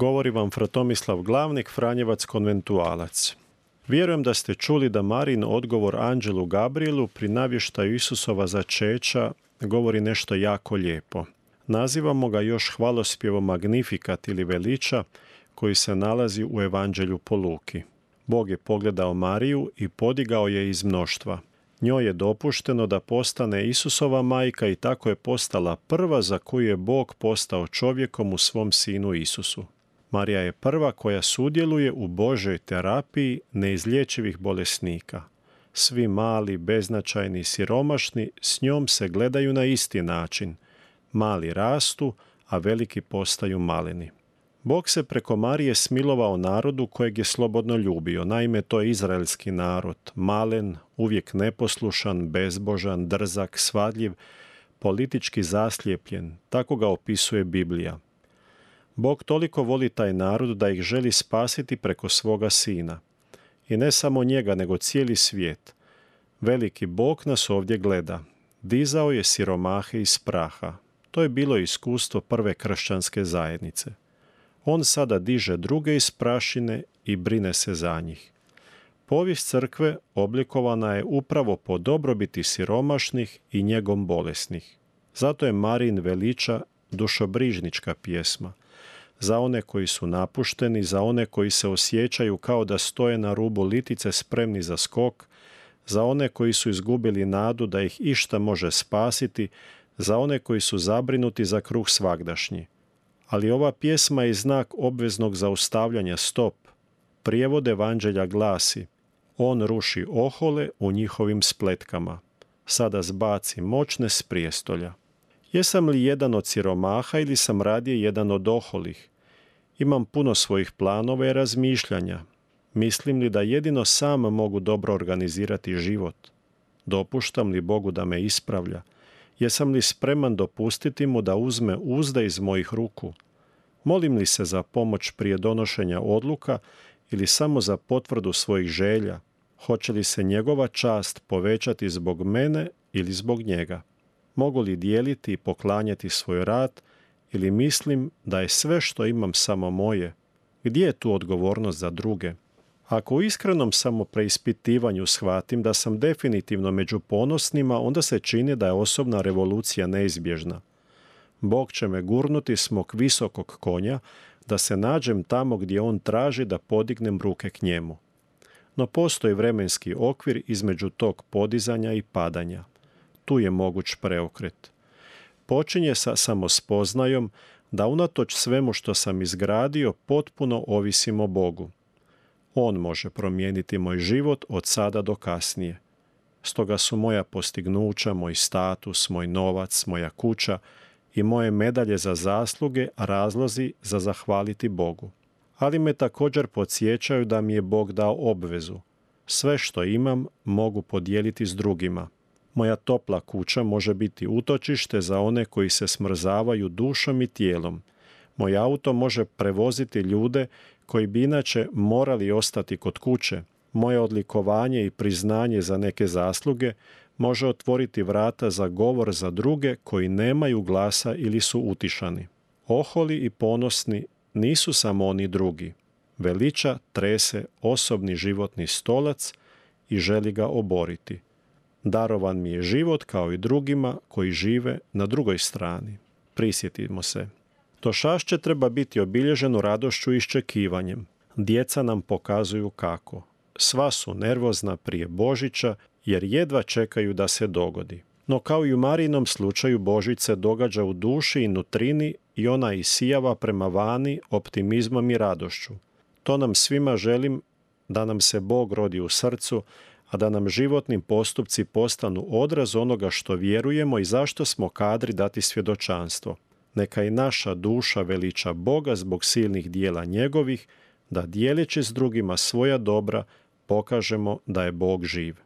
Govori vam Fratomislav Glavnik, Franjevac konventualac. Vjerujem da ste čuli da Marin odgovor Anđelu Gabrielu pri navještaju Isusova začeća govori nešto jako lijepo. Nazivamo ga još hvalospjevom Magnifikat ili Veliča koji se nalazi u Evanđelju po Luki. Bog je pogledao Mariju i podigao je iz mnoštva. Njoj je dopušteno da postane Isusova majka i tako je postala prva za koju je Bog postao čovjekom u svom sinu Isusu. Marija je prva koja sudjeluje u Božoj terapiji neizlječivih bolesnika. Svi mali, beznačajni, siromašni s njom se gledaju na isti način. Mali rastu, a veliki postaju maleni. Bog se preko Marije smilovao narodu kojeg je slobodno ljubio. Naime, to je izraelski narod, malen, uvijek neposlušan, bezbožan, drzak, svadljiv, politički zaslijepljen. Tako ga opisuje Biblija. Bog toliko voli taj narod da ih želi spasiti preko svoga sina. I ne samo njega, nego cijeli svijet. Veliki Bog nas ovdje gleda. Dizao je siromahe iz praha. To je bilo iskustvo prve kršćanske zajednice. On sada diže druge iz prašine i brine se za njih. Povijest crkve oblikovana je upravo po dobrobiti siromašnih i njegom bolesnih. Zato je Marin veliča dušobrižnička pjesma za one koji su napušteni, za one koji se osjećaju kao da stoje na rubu litice spremni za skok, za one koji su izgubili nadu da ih išta može spasiti, za one koji su zabrinuti za kruh svagdašnji. Ali ova pjesma je znak obveznog zaustavljanja stop. Prijevod evanđelja glasi On ruši ohole u njihovim spletkama. Sada zbaci moćne s prijestolja. Jesam li jedan od siromaha ili sam radije jedan od oholih? Imam puno svojih planova i razmišljanja. Mislim li da jedino sam mogu dobro organizirati život? Dopuštam li Bogu da me ispravlja? Jesam li spreman dopustiti mu da uzme uzda iz mojih ruku? Molim li se za pomoć prije donošenja odluka ili samo za potvrdu svojih želja? Hoće li se njegova čast povećati zbog mene ili zbog njega? Mogu li dijeliti i poklanjati svoj rad ili mislim da je sve što imam samo moje? Gdje je tu odgovornost za druge? Ako u iskrenom samopreispitivanju shvatim da sam definitivno među ponosnima, onda se čini da je osobna revolucija neizbježna. Bog će me gurnuti smok visokog konja, da se nađem tamo gdje on traži da podignem ruke k njemu. No postoji vremenski okvir između tog podizanja i padanja. Tu je moguć preokret. Počinje sa samospoznajom da unatoč svemu što sam izgradio potpuno ovisim o Bogu. On može promijeniti moj život od sada do kasnije. Stoga su moja postignuća, moj status, moj novac, moja kuća i moje medalje za zasluge razlozi za zahvaliti Bogu. Ali me također podsjećaju da mi je Bog dao obvezu. Sve što imam mogu podijeliti s drugima. Moja topla kuća može biti utočište za one koji se smrzavaju dušom i tijelom. Moj auto može prevoziti ljude koji bi inače morali ostati kod kuće. Moje odlikovanje i priznanje za neke zasluge može otvoriti vrata za govor za druge koji nemaju glasa ili su utišani. Oholi i ponosni nisu samo oni drugi. Veliča trese osobni životni stolac i želi ga oboriti. Darovan mi je život kao i drugima koji žive na drugoj strani. Prisjetimo se. To šašće treba biti obilježeno radošću i iščekivanjem. Djeca nam pokazuju kako. Sva su nervozna prije Božića jer jedva čekaju da se dogodi. No kao i u Marinom slučaju Božić se događa u duši i nutrini i ona isijava prema vani optimizmom i radošću. To nam svima želim da nam se Bog rodi u srcu, a da nam životni postupci postanu odraz onoga što vjerujemo i zašto smo kadri dati svjedočanstvo. neka i naša duša veliča Boga zbog silnih dijela njegovih, da dijeleći s drugima svoja dobra, pokažemo da je Bog živ.